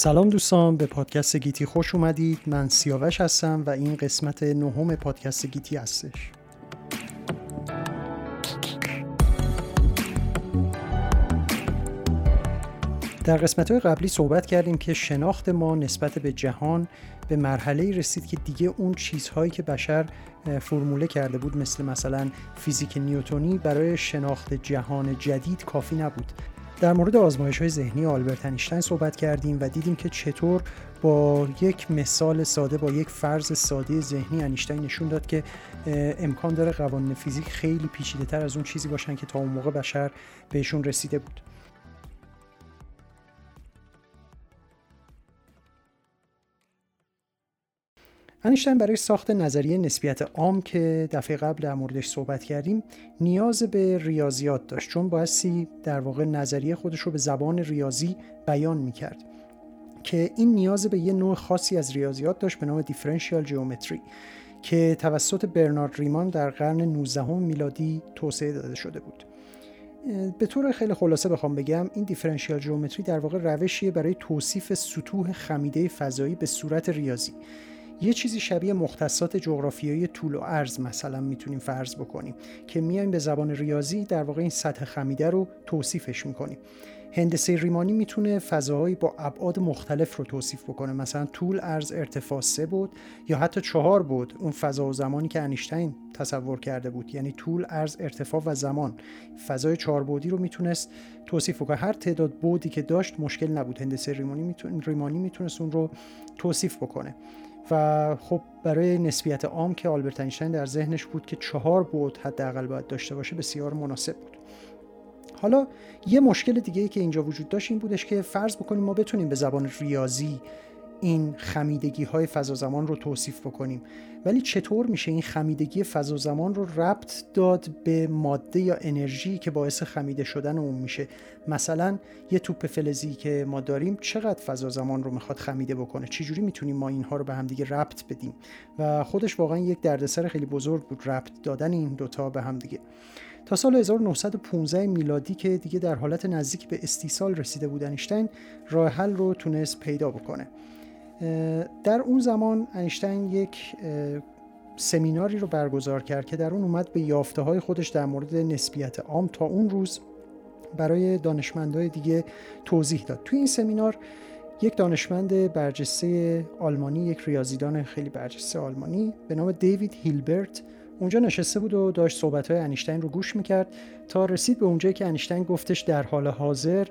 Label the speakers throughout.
Speaker 1: سلام دوستان به پادکست گیتی خوش اومدید. من سیاوش هستم و این قسمت نهم پادکست گیتی هستش. در قسمت های قبلی صحبت کردیم که شناخت ما نسبت به جهان به مرحله رسید که دیگه اون چیزهایی که بشر فرموله کرده بود مثل مثلا فیزیک نیوتونی برای شناخت جهان جدید کافی نبود. در مورد آزمایش های ذهنی آلبرت انیشتین صحبت کردیم و دیدیم که چطور با یک مثال ساده با یک فرض ساده ذهنی انیشتین نشون داد که امکان داره قوانین فیزیک خیلی پیچیده تر از اون چیزی باشن که تا اون موقع بشر بهشون رسیده بود. انیشتین برای ساخت نظریه نسبیت عام که دفعه قبل در موردش صحبت کردیم نیاز به ریاضیات داشت. چون بایستی در واقع نظریه خودش رو به زبان ریاضی بیان می‌کرد که این نیاز به یه نوع خاصی از ریاضیات داشت به نام دیفرنشیال جیومتری که توسط برنارد ریمان در قرن 19 میلادی توسعه داده شده بود. به طور خیلی خلاصه بخوام بگم این دیفرنشیال جیومتری در واقع روشیه برای توصیف سطوح خمیده فضایی به صورت ریاضی. یه چیزی شبیه مختصات جغرافیایی طول و عرض مثلا می‌تونیم فرض بکنیم که میایم به زبان ریاضی در واقع این سطح خمیده رو توصیفش می‌کنیم. هندسه ریمانی می‌تونه فضاهایی با ابعاد مختلف رو توصیف بکنه. مثلا طول عرض ارتفاع سه بود یا حتی چهار بود. اون فضا و زمانی که انیشتین تصور کرده بود. یعنی طول عرض ارتفاع و زمان. فضای چهار بودی رو می‌تونست توصیف کنه هر تعداد بودی که داشت مشکل نبود. هندسه ریمانی می‌تونه ریمانی می‌تونست اون رو توصیف بکنه. و خب برای نسبیت عام که آلبرت اینشتین در ذهنش بود که چهار بود حداقل باید داشته باشه بسیار مناسب بود. حالا یه مشکل دیگه ای که اینجا وجود داشت این بودش که فرض بکنیم ما بتونیم به زبان ریاضی این خمیدگی های فضا زمان رو توصیف بکنیم. ولی چطور میشه این خمیدگی فضا زمان رو ربط داد به ماده یا انرژی که باعث خمیده شدن اون میشه؟ مثلا یه توپ فلزی که ما داریم چقدر فضا زمان رو می‌خواد خمیده بکنه؟ چجوری می‌تونیم ما اینها رو به همدیگه ربط بدیم؟ و خودش واقعا یک دردسر خیلی بزرگ بود ربط دادن این دوتا به همدیگه. تا سال 1915 میلادی که دیگه در حالت نزدیک به استیصال رسیده بود انیشتین راه حل رو تونست پیدا بکنه. در اون زمان انیشتین یک سمیناری رو برگزار کرد که در اون اومد به یافته های خودش در مورد نسبیت عام تا اون روز برای دانشمندای دیگه توضیح داد. توی این سمینار یک دانشمند برجسته آلمانی یک ریاضیدان خیلی برجسته آلمانی به نام دیوید هیلبرت اونجا نشسته بود و داشت صحبت های انیشتین رو گوش می‌کرد تا رسید به اونجایی که انیشتین گفتش در حال حاضر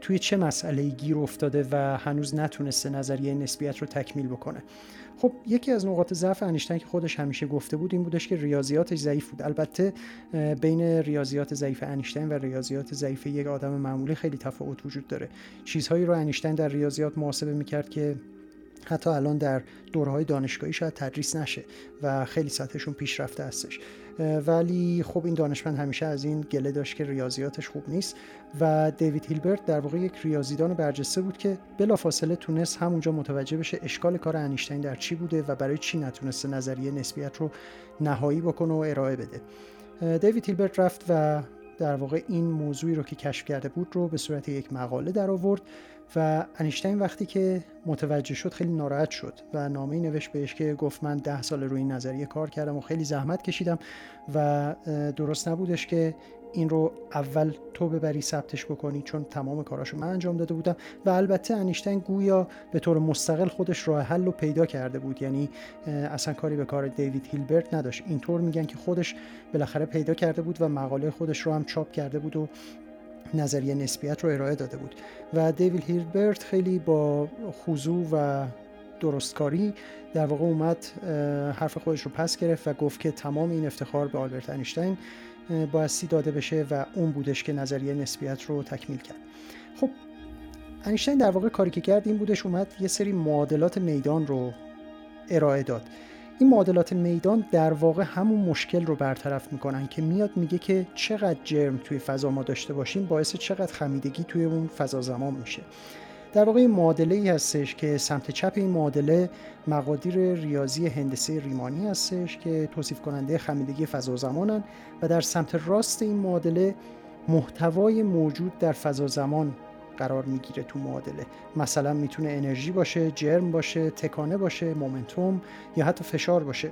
Speaker 1: توی چه مسئله گیر افتاده و هنوز نتونسته نظریه نسبیت رو تکمیل بکنه. خب یکی از نقاط ضعف انیشتین که خودش همیشه گفته بود این بودش که ریاضیاتش ضعیف بود. البته بین ریاضیات ضعیف انیشتین و ریاضیات ضعیف یک آدم معمولی خیلی تفاوت وجود داره. چیزهایی رو انیشتین در ریاضیات محاسبه می‌کرد که حتی الان در دورهای دانشگاهی شاید تدریس نشه و خیلی سطحشون پیشرفته هستش. ولی خب این دانشمند همیشه از این گله داشت که ریاضیاتش خوب نیست و دیوید هیلبرت در واقع یک ریاضیدان برجسته بود که بلافاصله تونست همونجا متوجه بشه اشکال کار انیشتین در چی بوده و برای چی نتونسته نظریه نسبیت رو نهایی بکنه و ارائه بده. دیوید هیلبرت رفت و در واقع این موضوعی رو که کشف کرده بود رو به صورت یک مقاله در آورد و انیشتین وقتی که متوجه شد خیلی ناراحت شد و نامه نوشت بهش که گفت من ده سال روی این نظریه کار کردم و خیلی زحمت کشیدم و درست نبودش که این رو اول تو ببری ثبتش بکنی چون تمام کاراشو من انجام داده بودم و البته انیشتین گویا به طور مستقل خودش راه حل رو پیدا کرده بود. یعنی اصلا کاری به کار دیوید هیلبرت نداشت. اینطور میگن که خودش بالاخره پیدا کرده بود و مقاله خودش رو هم چاپ کرده بود و نظریه نسبیت رو ارائه داده بود و دیویل هیلبرت خیلی با خضوع و درستکاری در واقع اومد حرف خودش رو پس گرفت و گفت که تمام این افتخار به آلبرت انیشتین بایستی داده بشه و اون بودش که نظریه نسبیت رو تکمیل کرد. خب انیشتین در واقع کاری که کرد این بودش اومد یه سری معادلات میدان رو ارائه داد. این معادلات میدان در واقع همون مشکل رو برطرف می‌کنن که میاد میگه که چقدر جرم توی فضا ما داشته باشیم باعث چقدر خمیدگی توی اون فضا زمان میشه. در واقع معادله ای هستش که سمت چپ این معادله مقادیر ریاضی هندسه ریمانی هستش که توصیف کننده خمیدگی فضا زمانن و در سمت راست این معادله محتوای موجود در فضا زمان قرار می‌گیره تو معادله. مثلا می‌تونه انرژی باشه جرم باشه تکانه باشه مومنتوم یا حتی فشار باشه.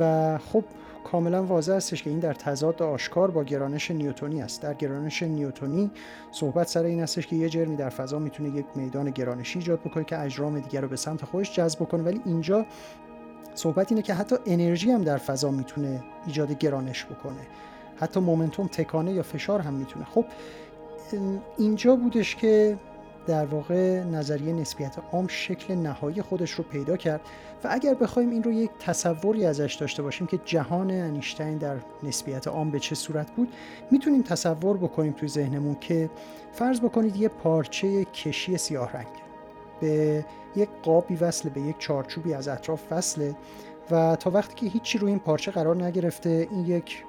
Speaker 1: و خب کاملا واضح هستش که این در تضاد آشکار با گرانش نیوتونی است. در گرانش نیوتونی صحبت سر این هستش که یه جرمی در فضا می‌تونه یک میدان گرانشی ایجاد بکنه که اجرام دیگر رو به سمت خودش جذب بکنه. ولی اینجا صحبت اینه که حتی انرژی هم در فضا می‌تونه ایجاد گرانش بکنه. حتی مومنتوم تکانه یا فشار هم می‌تونه. خب اینجا بودش که در واقع نظریه نسبیت عام شکل نهایی خودش رو پیدا کرد و اگر بخوایم این رو یک تصوری ازش داشته باشیم که جهان انیشتین در نسبیت عام به چه صورت بود می‌تونیم تصور بکنیم توی ذهنمون که فرض بکنید یه پارچه کشی سیاه رنگ به یک قابی وصله به یک چارچوبی از اطراف وصله و تا وقتی که هیچی روی این پارچه قرار نگرفته این یک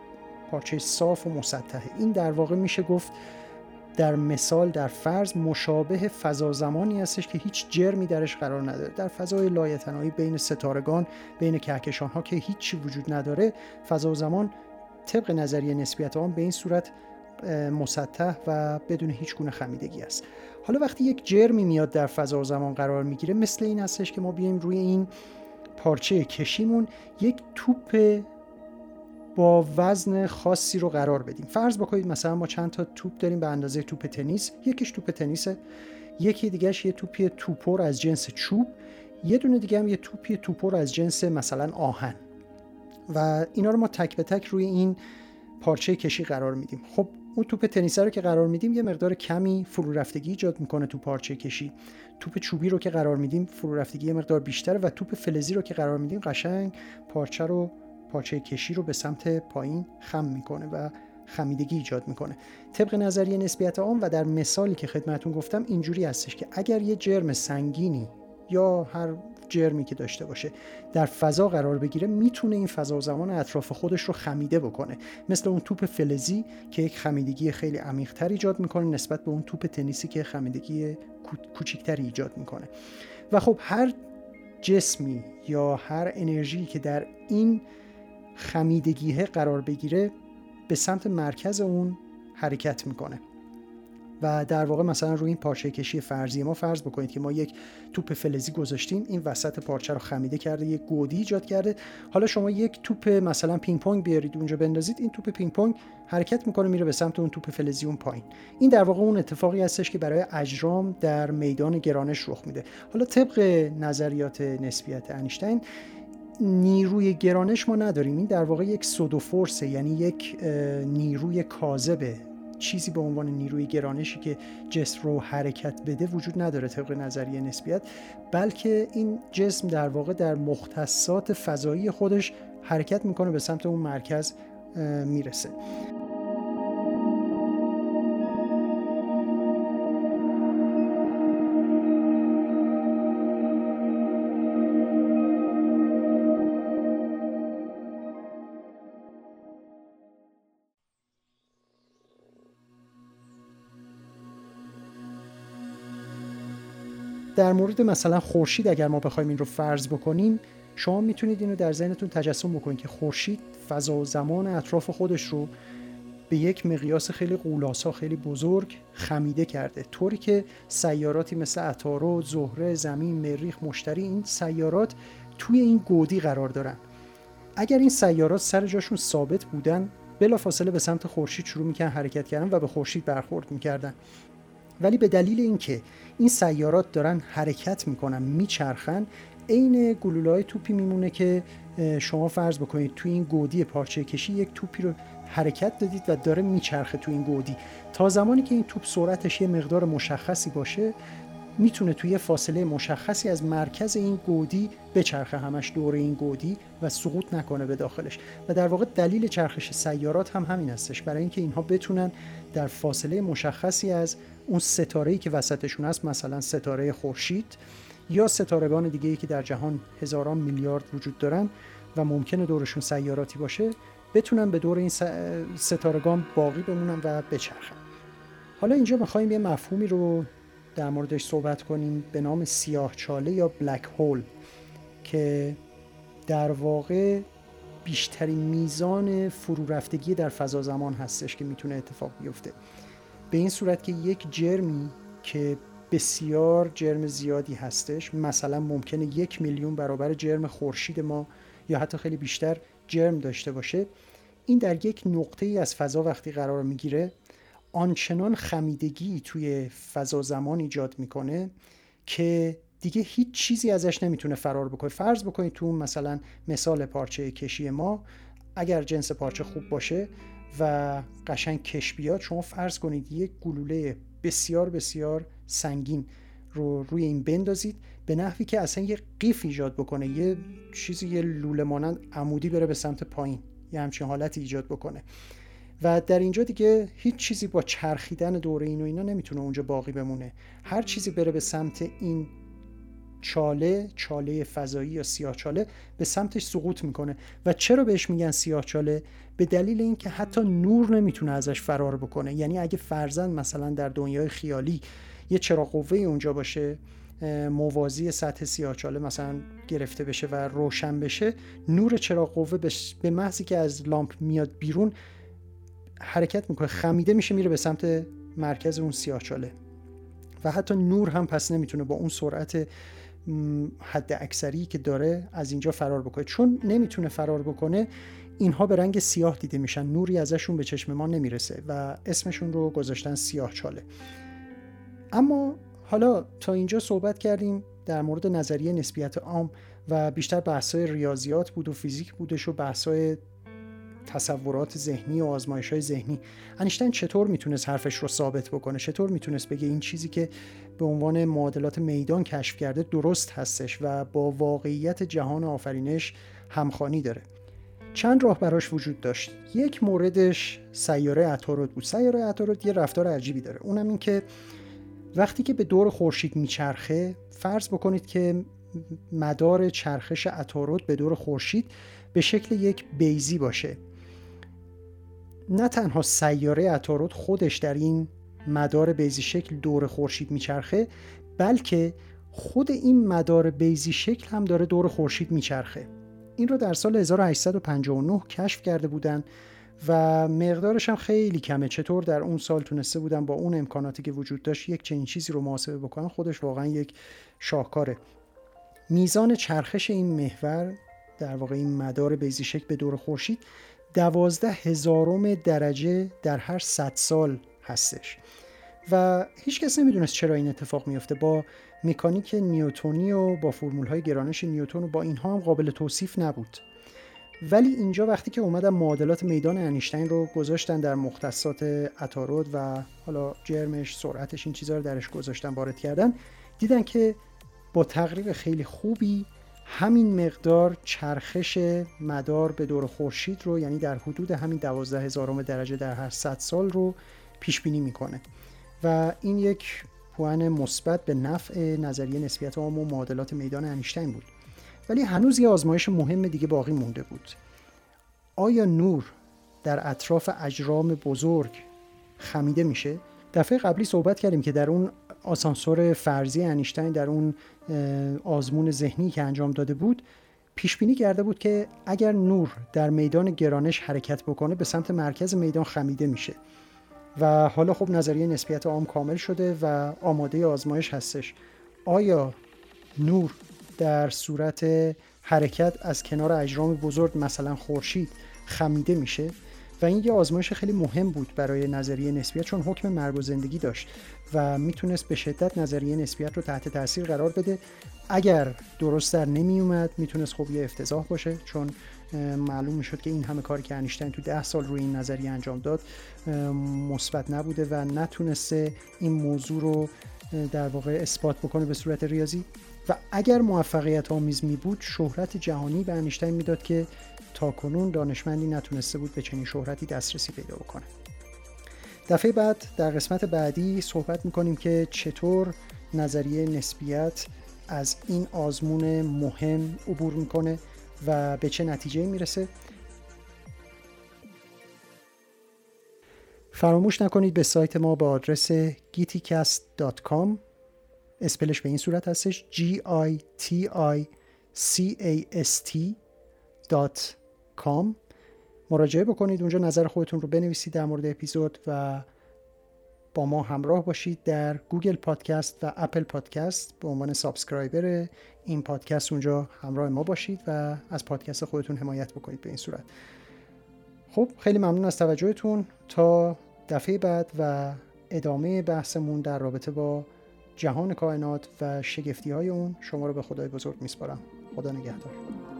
Speaker 1: پارچه صاف و مسطحه. این در واقع میشه گفت در مثال در فرض مشابه فضا زمانی هستش که هیچ جرمی درش قرار نداره. در فضای لایتنایی بین ستارگان بین کهکشان ها که هیچی وجود نداره فضا زمان طبق نظریه نسبیت آن به این صورت مسطح و بدون هیچ گونه خمیدگی است. حالا وقتی یک جرمی میاد در فضا زمان قرار می‌گیره مثل این هستش که ما بیایم روی این پارچه کشیمون یک توپ با وزن خاصی رو قرار بدیم. فرض بکنید مثلا ما چند تا توپ داریم به اندازه توپ تنیس. یکیش توپ تنیسه. یکی دیگهش یه توپی توپر از جنس چوب. یه دونه دیگه هم یه توپی توپر از جنس مثلا آهن. و اینا رو ما تک به تک روی این پارچه کشی قرار میدیم. خب اون توپ تنیسه رو که قرار میدیم یه مقدار کمی فرو رفتگی ایجاد می‌کنه تو پارچه کشی. توپ چوبی رو که قرار میدیم فرو رفتگی یه مقدار بیشتره و توپ فلزی رو که قرار میدیم قشنگ پارچه رو پارچه کشی رو به سمت پایین خم می‌کنه و خمیدگی ایجاد می‌کنه. طبق نظریه نسبیت عام و در مثالی که خدمتون گفتم اینجوری هستش که اگر یه جرم سنگینی یا هر جرمی که داشته باشه در فضا قرار بگیره می‌تونه این فضا و زمان اطراف خودش رو خمیده بکنه. مثل اون توپ فلزی که یک خمیدگی خیلی عمیقتر ایجاد می‌کنه نسبت به اون توپ تنیسی که خمیدگی کوچیکتری ایجاد می‌کنه. و خب هر جسمی یا هر انرژی که در این خمیدگیه قرار بگیره به سمت مرکز اون حرکت می‌کنه. و در واقع مثلا روی این پارچه کشی فرضی ما فرض بکنید که ما یک توپ فلزی گذاشتیم این وسط پارچه رو خمیده کرده یک گودی ایجاد کرده. حالا شما یک توپ مثلا پینگ پونگ بیارید اونجا بندازید این توپ پینگ پونگ حرکت می‌کنه میره به سمت اون توپ فلزی اون پایین. این در واقع اون اتفاقی هستش که برای اجرام در میدان گرانش رخ میده. حالا طبق نظریات نسبیت انیشتین نیروی گرانش ما نداریم. این در واقع یک سودو فورسه یعنی یک نیروی کاذبه. چیزی به عنوان نیروی گرانشی که جسم رو حرکت بده وجود نداره طبق نظریه نسبیت بلکه این جسم در واقع در مختصات فضایی خودش حرکت می‌کنه به سمت اون مرکز می‌رسه. در مورد مثلا خورشید اگر ما بخوایم این رو فرض بکنیم شما می‌تونید اینو در ذهنتون تجسم بکنید که خورشید فضا و زمان اطراف خودش رو به یک مقیاس خیلی قولاسا خیلی بزرگ خمیده کرده. طوری که سیاراتی مثل عطارد، زهره، زمین، مریخ، مشتری این سیارات توی این گودی قرار دارن. اگر این سیارات سر جاشون ثابت بودن بلافاصله به سمت خورشید شروع می‌کنن حرکت کردن و به خورشید برخورد می‌کردن. ولی به دلیل اینکه این سیارات دارن حرکت می‌کنن میچرخن عین گلولای توپی میمونه که شما فرض بکنید توی این گودی پارچه کشی یک توپی رو حرکت دادید و داره میچرخه تو این گودی. تا زمانی که این توپ سرعتش یه مقدار مشخصی باشه می‌تونه توی فاصله مشخصی از مرکز این گودی بچرخه همش دور این گودی و سقوط نکنه به داخلش. و در واقع دلیل چرخش سیارات هم همین هستش. برای اینکه اینها بتونن در فاصله مشخصی از اون ستاره که وسطشون هست مثلا ستاره خورشید یا ستارگان دیگه ای که در جهان هزاران میلیارد وجود دارن و ممکنه دورشون سیاراتی باشه بتونن به دور این ستارگان باقی بمونن و بچرخن. حالا اینجا می‌خوایم یه مفهومی رو در موردش صحبت کنیم به نام سیاه چاله یا بلک هول که در واقع بیشترین میزان فرو رفتگی در فضا زمان هستش که می‌تونه اتفاق بیفته. به این صورت که یک جرمی که بسیار جرم زیادی هستش مثلا ممکنه یک میلیون برابر جرم خورشید ما یا حتی خیلی بیشتر جرم داشته باشه این در یک نقطه ای از فضا وقتی قرار می‌گیره آنچنان خمیدگی توی فضا زمان ایجاد می‌کنه که دیگه هیچ چیزی ازش نمی‌تونه فرار بکنه. فرض بکنید تو مثلا مثال پارچه کشی ما اگر جنس پارچه خوب باشه و قشنگ کش بیاد شما فرض کنید یک گلوله بسیار بسیار سنگین رو روی این بندازید به نحوی که اصلا یه قیف ایجاد بکنه یه چیزی یه لوله مانند عمودی بره به سمت پایین یه همچین حالتی ایجاد بکنه. و در اینجا دیگه هیچ چیزی با چرخیدن دوره این و اینا نمی‌تونه اونجا باقی بمونه. هر چیزی بره به سمت این چاله چاله فضایی یا سیاه چاله به سمتش سقوط می‌کنه. و چرا بهش میگن سیاه چاله؟ به دلیل اینکه حتی نور نمی‌تونه ازش فرار بکنه. یعنی اگه فرزن مثلا در دنیای خیالی یه چراغ قوه اونجا باشه موازی سطح سیاهچاله مثلا گرفته بشه و روشن بشه نور چراغ قوه به محضی که از لامپ میاد بیرون حرکت می‌کنه خمیده میشه میره به سمت مرکز اون سیاهچاله و حتی نور هم پس نمی‌تونه با اون سرعت حد اکثری که داره از اینجا فرار بکنه. چون نمی‌تونه فرار بکنه اینها به رنگ سیاه دیده میشن. نوری ازشون به چشم ما نمی‌رسه و اسمشون رو گذاشتن سیاه چاله. اما حالا تا اینجا صحبت کردیم در مورد نظریه نسبیت عام و بیشتر بحثای ریاضیات بود و فیزیک بودش و بحثای تصورات ذهنی و آزمایش های ذهنی. انیشتین چطور می‌تونست حرفش رو ثابت بکنه؟ چطور می‌تونست بگه این چیزی که به عنوان معادلات میدان کشف کرده درست هستش و با واقعیت جهان آفرینش همخوانی داره؟ چند راه براش وجود داشت؟ یک موردش سیاره عطارد بود. سیاره عطارد یه رفتار عجیبی داره. اونم این که وقتی که به دور خورشید میچرخه فرض بکنید که مدار چرخش عطارد به دور خورشید به شکل یک بیزی باشه. نه تنها سیاره عطارد خودش در این مدار بیزی شکل دور خورشید میچرخه بلکه خود این مدار بیزی شکل هم داره دور خورشید میچرخه. این رو در سال 1859 کشف کرده بودند و مقدارش هم خیلی کمه. چطور در اون سال تونسته بودن با اون امکاناتی که وجود داشت یک چنین چیزی رو محاسبه بکنن خودش واقعا یک شاهکاره. میزان چرخش این محور در واقع این مدار بیزی شکل به دور خورشید دوازده هزارم درجه در هر صد سال هستش. و هیچ کس نمی‌دونست چرا این اتفاق میفته با مکانیک نیوتونی و با فرمول های گرانش نیوتون و با اینها هم قابل توصیف نبود. ولی اینجا وقتی که اومدن معادلات میدان انیشتین رو گذاشتن در مختصات اتارود و حالا جرمش سرعتش این چیزها رو درش گذاشتن وارد کردن دیدن که با تقریب خیلی خوبی همین مقدار چرخش مدار به دور خورشید رو یعنی در حدود همین دوازده هزارم درجه در هر صد سال رو پیش بینی می‌کنه. و این یک پوان مثبت به نفع نظریه نسبیت عام و معادلات میدان انیشتین بود. ولی هنوز یه آزمایش مهم دیگه باقی مونده بود. آیا نور در اطراف اجرام بزرگ خمیده میشه؟ دفعه قبلی صحبت کردیم که در اون آسانسور فرضی انیشتین در اون آزمون ذهنی که انجام داده بود پیش بینی کرده بود که اگر نور در میدان گرانش حرکت بکنه به سمت مرکز میدان خمیده میشه. و حالا خب نظریه نسبیت عام کامل شده و آماده آزمایش هستش. آیا نور در صورت حرکت از کنار اجرام بزرگ مثلا خورشید خمیده میشه؟ و این یه آزمایش خیلی مهم بود برای نظریه نسبیت چون حکم مرگ و زندگی داشت و می‌تونست به شدت نظریه نسبیت رو تحت تاثیر قرار بده. اگر درست در نمی اومد می‌تونست خب یه افتضاح باشه چون معلوم می‌شد که این همه کاری که انیشتین تو ده سال روی این نظریه انجام داد مثبت نبوده و نتونسته این موضوع رو در واقع اثبات بکنه به صورت ریاضی. و اگر موفقیت آمیز می بود شهرت جهانی به انیشتین می‌داد که تا کنون دانشمندی نتونسته بود به چنین شهرتی دسترسی پیدا بکنه. دفعه بعد در قسمت بعدی صحبت می‌کنیم که چطور نظریه نسبیت از این آزمون مهم عبور می‌کنه و به چه نتیجه می‌رسه. فراموش نکنید به سایت ما با آدرس giticast.com اسپلش به این صورت هستش G I T I C A S T مراجعه بکنید اونجا نظر خودتون رو بنویسید در مورد اپیزود و با ما همراه باشید در Google Podcast و Apple Podcast به عنوان subscriber این پادکست اونجا همراه ما باشید و از پادکست خودتون حمایت بکنید به این صورت. خب خیلی ممنون از توجهتون. تا دفعه بعد و ادامه بحثمون در رابطه با جهان کائنات و شگفتی های اون شما رو به خدای بزرگ میسپارم. خدا نگهدار.